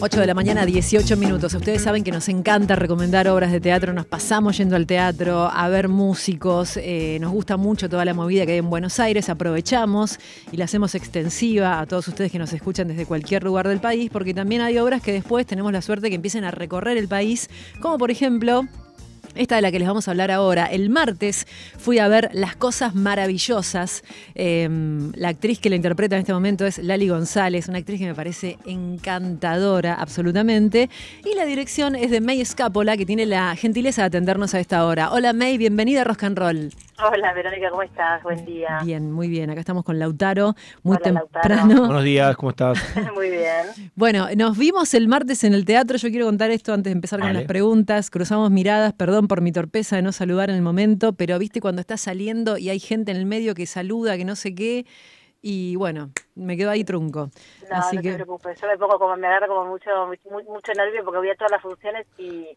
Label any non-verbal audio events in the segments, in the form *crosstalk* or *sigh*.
8 de la mañana, 18 minutos. Ustedes saben que nos encanta recomendar obras de teatro, nos pasamos yendo al teatro a ver músicos, eh, nos gusta mucho toda la movida que hay en Buenos Aires, aprovechamos y la hacemos extensiva a todos ustedes que nos escuchan desde cualquier lugar del país, porque también hay obras que después tenemos la suerte que empiecen a recorrer el país, como por ejemplo esta de la que les vamos a hablar ahora. El martes fui a ver Las Cosas Maravillosas. Em, la actriz que la interpreta en este momento es Lali González, una actriz que me parece encantadora, absolutamente. Y la dirección es de May Escapola, que tiene la gentileza de atendernos a esta hora. Hola May, bienvenida a Rock and Roll. Hola Verónica, ¿cómo estás? Buen día. Bien, muy bien. Acá estamos con Lautaro, muy temprano. Buenos días, ¿cómo estás? *laughs* muy bien. Bueno, nos vimos el martes en el teatro. Yo quiero contar esto antes de empezar con las preguntas. Cruzamos miradas, perdón por mi torpeza de no saludar en el momento, pero viste cuando estás saliendo y hay gente en el medio que saluda, que no sé qué. Y bueno, me quedo ahí trunco. No, no te preocupes. Yo me pongo como, me agarro como mucho, mucho nervio porque voy a todas las funciones y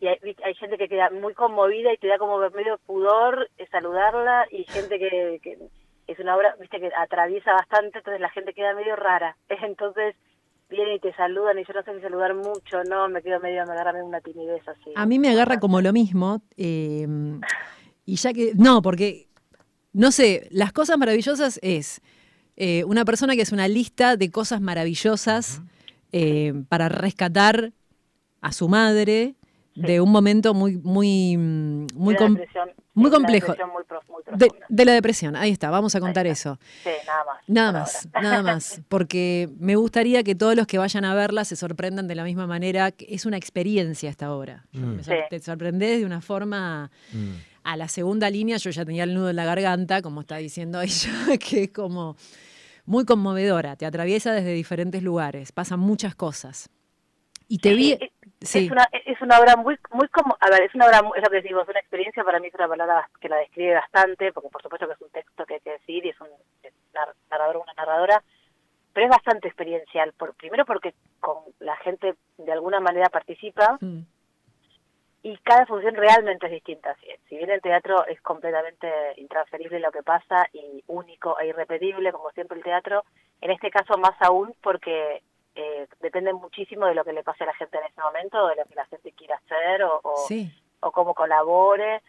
y hay, gente que queda muy conmovida y te da como medio pudor eh, saludarla y gente que, es una obra, viste, que atraviesa bastante, entonces la gente queda medio rara. *laughs* Entonces vienen y te saludan y yo no sé si saludar mucho, no, me quedo medio, me agarra una timidez así. A mí me agarra como lo mismo em, y ya que, no, porque, no sé, las cosas maravillosas es eh, una persona que es una lista de cosas maravillosas eh, para rescatar a su madre de un momento muy muy muy, muy complejo. de, la depresión ahí está vamos a contar eso. Sí, nada más nada más nada más *laughs* porque me gustaría que todos los que vayan a verla se sorprendan de la misma manera que es una experiencia esta obra. Mm. te sorprendes de una forma mm. a la segunda línea yo ya tenía el nudo en la garganta como está diciendo *laughs* ella que es como muy conmovedora te atraviesa desde diferentes lugares pasan muchas cosas. Y te vi es, una, es una obra muy, muy como, a ver, es una obra, es lo que decimos, una experiencia para mí es una palabra que la describe bastante, porque por supuesto que es un texto que hay que decir y es un narrador una narradora, pero es bastante experiencial, por, primero porque con la gente de alguna manera participa mm. y cada función realmente es distinta. Si, si bien el teatro es completamente intransferible lo que pasa y único e irrepetible, como siempre el teatro, en este caso más aún porque eh, depende muchísimo de lo que le pase a la gente en ese momento, de lo que la gente quiera hacer o, o, cómo colabore.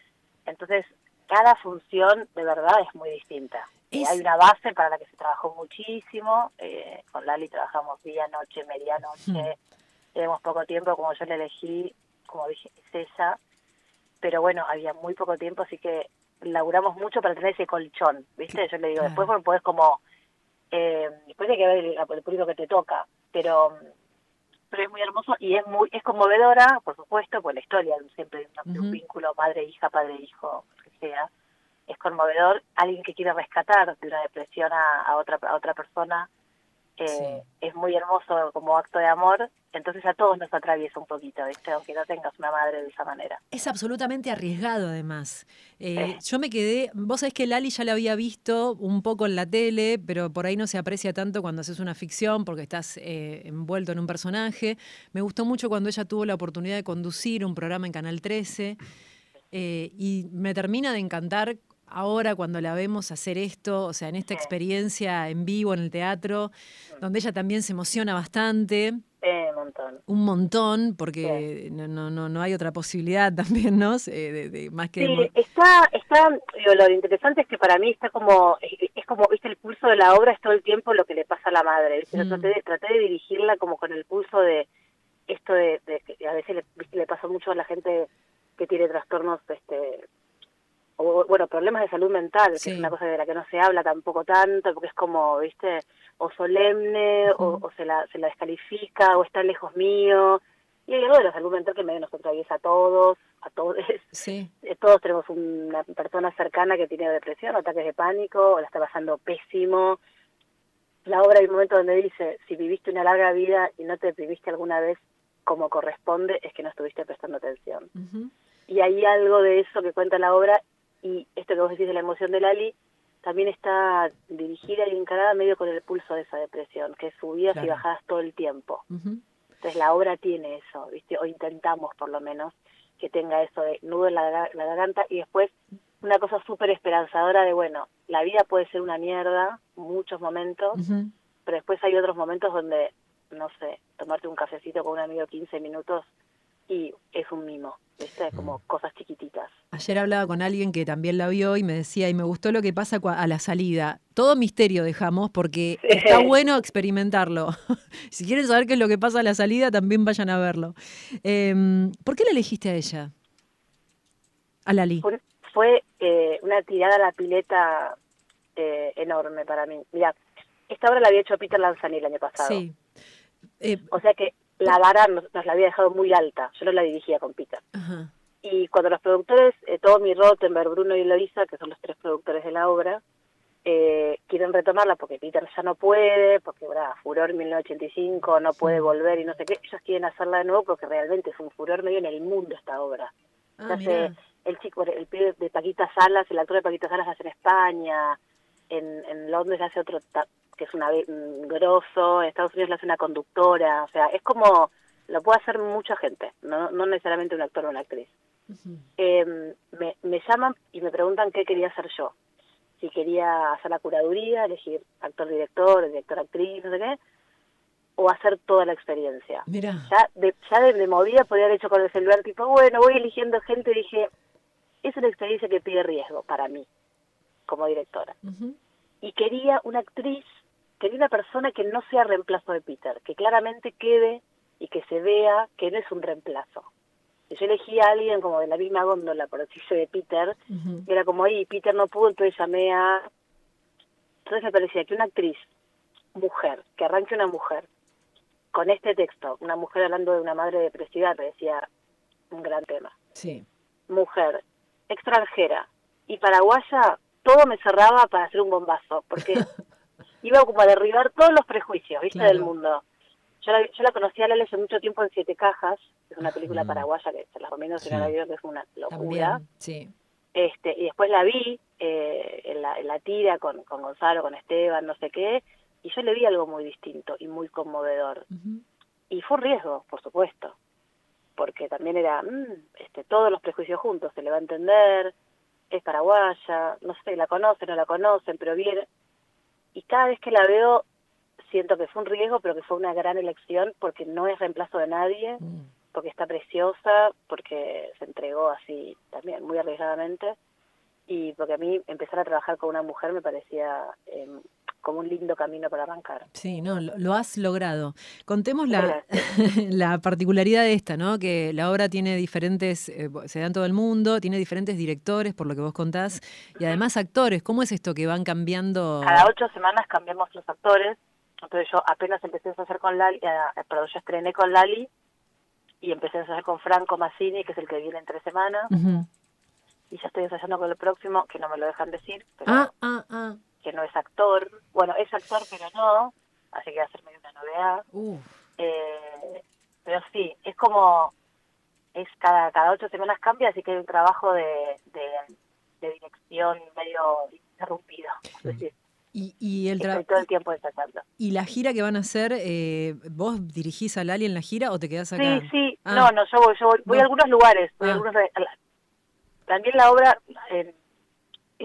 Entonces, cada función de verdad es muy distinta. hay una base para la que se trabajó muchísimo. Eh, con Lali trabajamos día, noche, medianoche. Hmm. Tenemos poco tiempo, como yo le elegí, como dije, es ella. Pero bueno, había muy poco tiempo, así que laburamos mucho para tener ese colchón, ¿viste? Yo le digo, después puedes como... Eh, después hay que ver el, el público que te toca, pero pero es muy hermoso y es muy es conmovedora, por supuesto, por la historia siempre de un, vínculo madre-hija, padre-hijo, que sea. Es conmovedor alguien que quiere rescatar de una depresión a, a otra a otra persona eh, es muy hermoso como acto de amor, entonces a todos nos atraviesa un poquito, ¿viste? aunque no tengas una madre de esa manera. Es absolutamente arriesgado además. Eh, yo me quedé, vos sabés que Lali ya la había visto un poco en la tele, pero por ahí no se aprecia tanto cuando haces una ficción porque estás eh, envuelto en un personaje. Me gustó mucho cuando ella tuvo la oportunidad de conducir un programa en Canal 13. y me termina de encantar ahora cuando la vemos hacer esto, o sea, en esta experiencia en vivo en el teatro, donde ella también se emociona bastante. un montón. Un montón, porque no, no, no, hay otra posibilidad *laughs* también, ¿no? De, más que... Sí, está, está, lo interesante es que para mí está como, es, como, viste, el pulso de la obra es todo el tiempo lo que le pasa a la madre, mm. traté, de, traté de dirigirla como con el pulso de esto de, de a veces le, le pasa mucho a la gente que tiene trastornos este o bueno, problemas de salud mental, que es una cosa de la que no se habla tampoco tanto, porque es como, viste, o solemne, o, se, la, se la descalifica, o está lejos mío. Y hay algo de la salud mental que medio nos atraviesa a todos, a todos. Sí. *laughs* Eh, todos tenemos una persona cercana que tiene depresión, ataques de pánico, o la está pasando pésimo. La obra hay un momento donde dice, si viviste una larga vida y no te viviste alguna vez como corresponde, es que no estuviste prestando atención. Y hay algo de eso que cuenta la obra y esto que vos decís de la emoción de Lali también está dirigida y encarada medio con el pulso de esa depresión, que es subidas y bajadas todo el tiempo. Entonces la obra tiene eso, ¿viste? o intentamos por lo menos que tenga eso de nudo en la, garganta y después una cosa súper esperanzadora de, bueno, la vida puede ser una mierda, muchos momentos, pero después hay otros momentos donde no sé, tomarte un cafecito con un amigo 15 minutos y es un mimo, ¿viste? Como Mm. cosas chiquititas. Ayer hablaba con alguien que también la vio y me decía, y me gustó lo que pasa a la salida. Todo misterio dejamos porque Sí. está bueno experimentarlo. *laughs* si quieren saber qué es lo que pasa a la salida, también vayan a verlo. Em, ¿Por qué la elegiste a ella? A Lali. Fue, fue, eh, una tirada a la pileta eh, enorme para mí. Mira, esta obra la había hecho Peter Lanzani el año pasado. Sí. Eh, O sea que la vara nos, nos la había dejado muy alta. Yo no la dirigía con Peter. ajá. Y cuando los productores, eh, Tommy, Rottenberg, Bruno y Eloisa, que son los tres productores de la obra, eh, quieren retomarla porque Peter ya no puede, porque bueno, Furor 1985 no puede volver y no sé qué, ellos quieren hacerla de nuevo porque realmente es un furor medio en el mundo esta obra. Ah, mirá. hace el chico, el pibe de Paquita Salas, el actor de Paquita Salas hace en España, en, en Londres hace otro que es una un grosso, en Estados Unidos le hace una conductora, o sea, es como, lo puede hacer mucha gente, no, no necesariamente un actor o una actriz. Eh, me, me llaman y me preguntan qué quería hacer yo. Si quería hacer la curaduría, elegir actor, director, director, actriz, no sé qué, o hacer toda la experiencia. Mirá. Ya de, ya de, de movida podría haber hecho con el celular, tipo, bueno, voy eligiendo gente, y dije, es una experiencia que pide riesgo para mí, como directora. Y quería una actriz, quería una persona que no sea reemplazo de Peter, que claramente quede y que se vea que no es un reemplazo. Y yo elegí a alguien como de la misma góndola, por decirse, de Peter, y era como ahí, Peter no pudo, entonces llamé a... Entonces me parecía que una actriz, mujer, que arranque una mujer, con este texto, una mujer hablando de una madre depresiva, me decía un gran tema. Sí. Mujer, extranjera y paraguaya, todo me cerraba para hacer un bombazo, porque *laughs* iba como a derribar todos los prejuicios, ¿viste? Claro. Del mundo. Yo la, yo la conocí a Lali hace mucho tiempo en Siete Cajas, que es una película Mm. paraguaya que se la recomiendo si no la vieron, que es una locura. También. Sí. Este, y después la vi eh, en, la, en la tira con, con Gonzalo, con Esteban, no sé qué, y yo le vi algo muy distinto y muy conmovedor. Y fue un riesgo, por supuesto, porque también era mm, este, todos los prejuicios juntos, se le va a entender, es paraguaya, no sé, la conocen, no la conocen, pero bien. Y cada vez que la veo, siento que fue un riesgo, pero que fue una gran elección, porque no es reemplazo de nadie, Mm. porque está preciosa, porque se entregó así también muy arriesgadamente y porque a mí empezar a trabajar con una mujer me parecía eh, como un lindo camino para arrancar. Sí, no, lo, lo has logrado. Contemos la, *laughs* la particularidad de esta, ¿no? Que la obra tiene diferentes, eh, se da en todo el mundo, tiene diferentes directores, por lo que vos contás, y además actores. ¿Cómo es esto que van cambiando? Cada ocho semanas cambiamos los actores, entonces yo apenas empecé a hacer con Lali, eh, perdón, yo estrené con Lali y empecé a ensayar con Franco Massini, que es el que viene en tres semanas, y ya estoy ensayando con el próximo, que no me lo dejan decir, pero Ah, ah, ah. Que no es actor, bueno, es actor pero no, así que va a ser medio una novedad. Eh, pero sí, es como, es cada, cada ocho semanas cambia, así que hay un trabajo de, de, de dirección medio interrumpido. Y, y el tra- estoy todo el tiempo ensayando. y la gira que van a hacer, eh, ¿vos dirigís a Lali en la gira o te quedás acá? Sí, sí, Ah. no, no, yo voy, yo voy, voy a algunos lugares, voy Ah. a también la obra eh,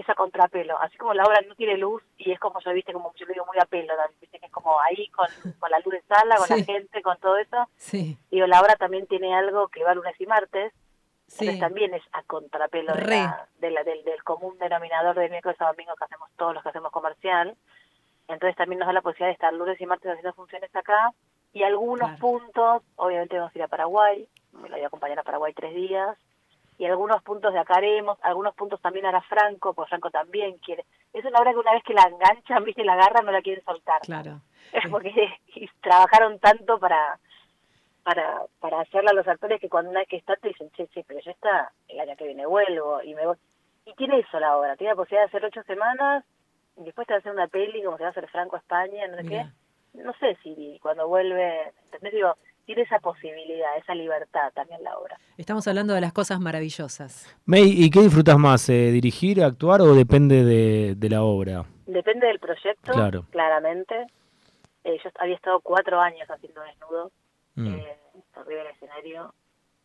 es a contrapelo, así como la obra no tiene luz y es como yo, viste, como yo lo digo muy a pelo, también, viste que es como ahí con, *laughs* con la luz de sala, con Sí. la gente, con todo eso, Sí, digo, la obra también tiene algo que va lunes y martes, Entonces sí. también es a contrapelo de Re. la- de la- del, del común denominador de miércoles a domingo que hacemos todos los que hacemos comercial. Entonces también nos da la posibilidad de estar lunes y martes haciendo funciones acá. Y algunos Claro. puntos, obviamente vamos a ir a Paraguay, me la voy a acompañar a Paraguay tres días. Y algunos puntos de acá haremos, algunos puntos también hará Franco, porque Franco también quiere. Es una obra que una vez que la enganchan, *laughs* viste, la agarran, no la quieren soltar. Claro. porque *laughs* y trabajaron tanto para para para hacerla a los actores que cuando una vez que está te dicen, che, che, pero ya está, el año que viene vuelvo y me voy. Y tiene eso la obra, tiene la posibilidad de hacer ocho semanas y después te va a hacer una peli como se va a hacer Franco a España, no sé Mirá. qué. No sé si cuando vuelve, ¿entendés? Digo, tiene esa posibilidad, esa libertad también la obra. Estamos hablando de las cosas maravillosas. May, ¿y qué disfrutas más? eh, ¿Dirigir, actuar o depende de, de la obra? Depende del proyecto, Claro. claramente. Eh, yo había estado cuatro años haciendo desnudos, Mm. eh, arriba del escenario,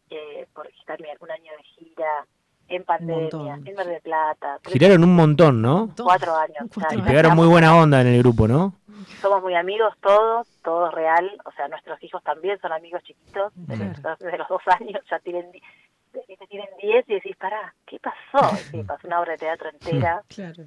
eh, porque también un año de gira, en pandemia, en Mar del Plata. Giraron un montón, ¿no? Cuatro años. Cuatro Y pegaron muy buena onda en el grupo, ¿no? Somos muy amigos todos, todos real. O sea, nuestros hijos también son amigos chiquitos. Desde, los, desde los dos años ya tienen, tienen diez y decís, pará, ¿qué pasó? Sí, pasó una obra de teatro entera. *laughs* Claro.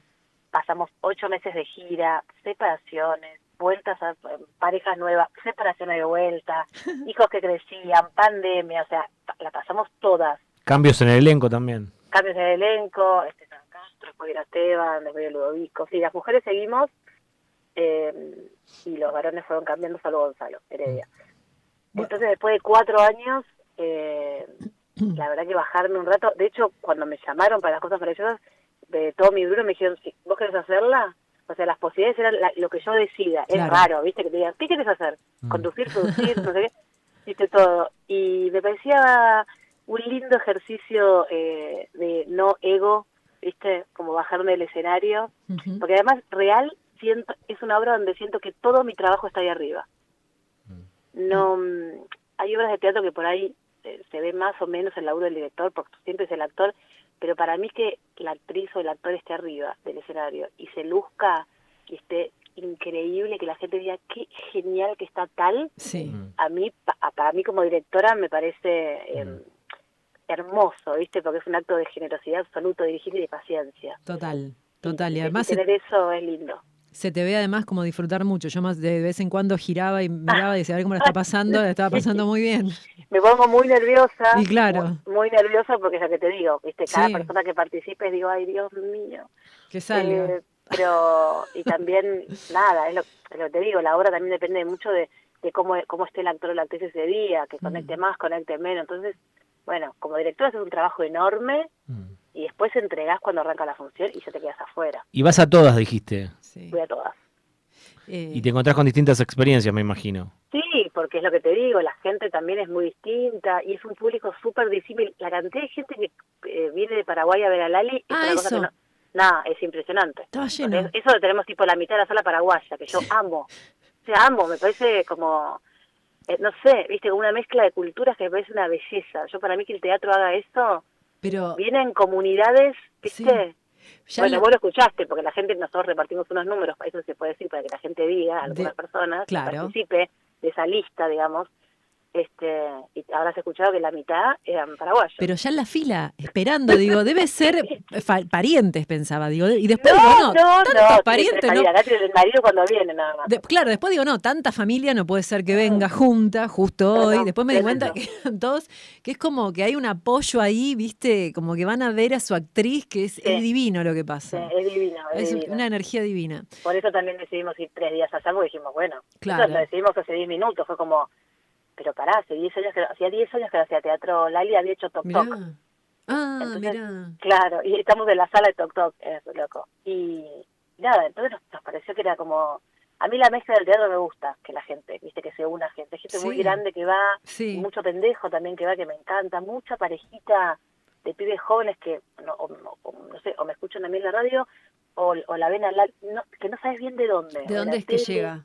pasamos ocho meses de gira, separaciones, vueltas a eh, parejas nuevas, separaciones de vuelta, *laughs* hijos que crecían, pandemia, o sea, la pasamos todas. Cambios en el elenco también. Cambios de elenco, este San Castro, después era Esteban, después era Ludovico. Sí, las mujeres seguimos eh, y los varones fueron cambiando, salvo Gonzalo, Heredia. Entonces, después de cuatro años, eh, la verdad que bajarme un rato. De hecho, cuando me llamaron para las cosas maravillosas, de todo mi Bruno me dijeron, si vos querés hacerla, o sea, las posibilidades eran la- lo que yo decida. Es Claro. raro, ¿viste? Que te digan, ¿qué querés hacer? Conducir, producir, no sé qué. Viste todo. Y me parecía un lindo ejercicio eh, de no ego, ¿viste? Como bajarme del escenario. Porque además, real, siento es una obra donde siento que todo mi trabajo está ahí arriba. No, mm, hay obras de teatro que por ahí eh, se ve más o menos el laburo del director, porque siempre es el actor, pero para mí que la actriz o el actor esté arriba del escenario y se luzca y esté increíble, que la gente diga qué genial que está tal, Sí. a mí, pa- para mí como directora me parece eh, hermoso, ¿viste? Porque es un acto de generosidad absoluto, dirigir y de paciencia. Total, total. Y Y además se, tener eso es lindo. se te ve además como disfrutar mucho. Yo más de vez en cuando giraba y miraba y decía, a ver cómo la está *laughs* pasando, la estaba pasando muy bien. Me pongo muy nerviosa. Y claro. Muy, muy nerviosa porque es lo que te digo, ¿viste? Cada Sí. persona que participe digo, ay, Dios mío. Que salga. Eh, pero, y también, *laughs* nada, es lo, es lo que te digo, la obra también depende mucho de, de cómo, cómo esté el actor o la actriz ese día, que conecte más, conecte menos. Entonces, bueno, como directora haces un trabajo enorme y después entregás cuando arranca la función y ya te quedas afuera. Y vas a todas, dijiste. Sí. Voy a todas. Eh, Y te encontrás con distintas experiencias, me imagino. Sí, porque es lo que te digo, la gente también es muy distinta y es un público súper disímil. La cantidad de gente que eh, viene de Paraguay a ver a Lali es Ah, una cosa eso. que no... Nada, es impresionante. Estaba lleno. Es- Eso lo tenemos tipo la mitad de la sala paraguaya, que yo amo. O sea, amo, me parece como, eh, no sé, viste, como una mezcla de culturas que me parece una belleza. Yo para mí que el teatro haga eso, Pero vienen comunidades, viste. ya bueno, vos lo escuchaste, porque la gente, nosotros repartimos unos números, eso se puede decir para que la gente diga, algunas De- personas, claro. participe de esa lista, digamos, este y habrás escuchado que la mitad eran paraguayos. pero ya en la fila, esperando, digo, debe ser *laughs* parientes, pensaba, digo, y después no, digo, no, no, tantos no, parientes, no. el marido cuando viene nada más. De- claro, después digo, no, tanta familia no puede ser que venga junta justo hoy. Después me di cuenta que todos, que es como que hay un apoyo ahí, viste, como que van a ver a su actriz, que es, es divino lo que Sí, pasa. es divino, es, Es divino. una energía divina. Por eso también decidimos ir tres días allá, porque dijimos, bueno, Claro. lo decidimos hace 10 minutos, fue como, pero pará, hace 10 años que, hacía 10 años que no hacía teatro, Lali había hecho Toc Mirá. Toc. Ah, Entonces, mirá. Claro, y estamos en la sala de Toc Toc, es loco. Y nada, entonces nos, nos pareció que era como, a mí la mezcla del teatro me gusta, que la gente, viste, que se una gente, gente muy grande que va, Sí. mucho pendejo también que va, que me encanta, mucha parejita de pibes jóvenes que, no, o, no sé, o me escuchan a mí en la radio, o, o la ven al la- no, que no sabes bien de dónde. ¿De dónde es que llega?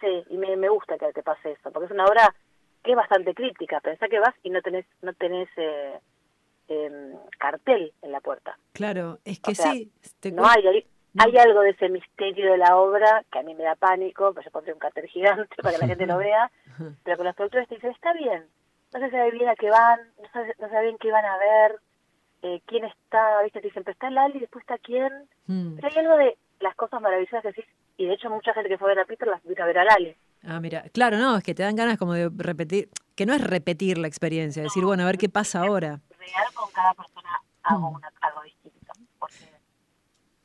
Sí, y me, me gusta que te pase eso, porque es una obra que es bastante crítica. Pensá que vas y no tenés no tenés eh, em, cartel en la puerta. Claro, es que O sea, sí. te No hay, hay, algo de ese misterio de la obra que a mí me da pánico, pues yo pondré un cartel gigante *laughs* para que la gente lo vea, *laughs* pero con los productores te dicen, está bien, no se sabe bien a qué van, no se, no sabe bien qué van a ver, eh, quién está, viste, te dicen, pero está Lali, después está quién, Mm. pero hay algo de las cosas maravillosas que decís, y de hecho mucha gente que fue a ver a Peter las vino a ver a Lali. Ah, mira, claro, no, es que te dan ganas como de repetir, que no es repetir la experiencia, decir, bueno, a ver qué pasa ahora. real con cada persona hago Mm. una, algo distinto. Porque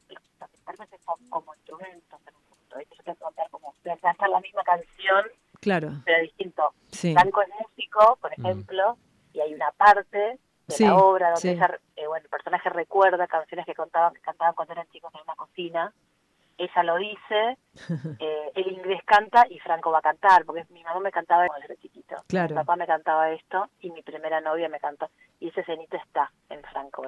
los intérpretes son como instrumentos en un punto. ¿viste? Yo te contar como cantar la misma canción, Claro, pero distinto. sí. Franco es músico, por ejemplo, y hay una parte de Sí, la obra donde sí. ella, eh, bueno, el personaje recuerda canciones que contaban, que cantaban cuando eran chicos en una cocina. Ella lo dice, *laughs* eh, el inglés canta y Franco va a cantar, porque mi mamá me cantaba cuando era chiquito. Claro. Mi papá me cantaba esto y mi primera novia me cantó. Y ese cenito está en Franco.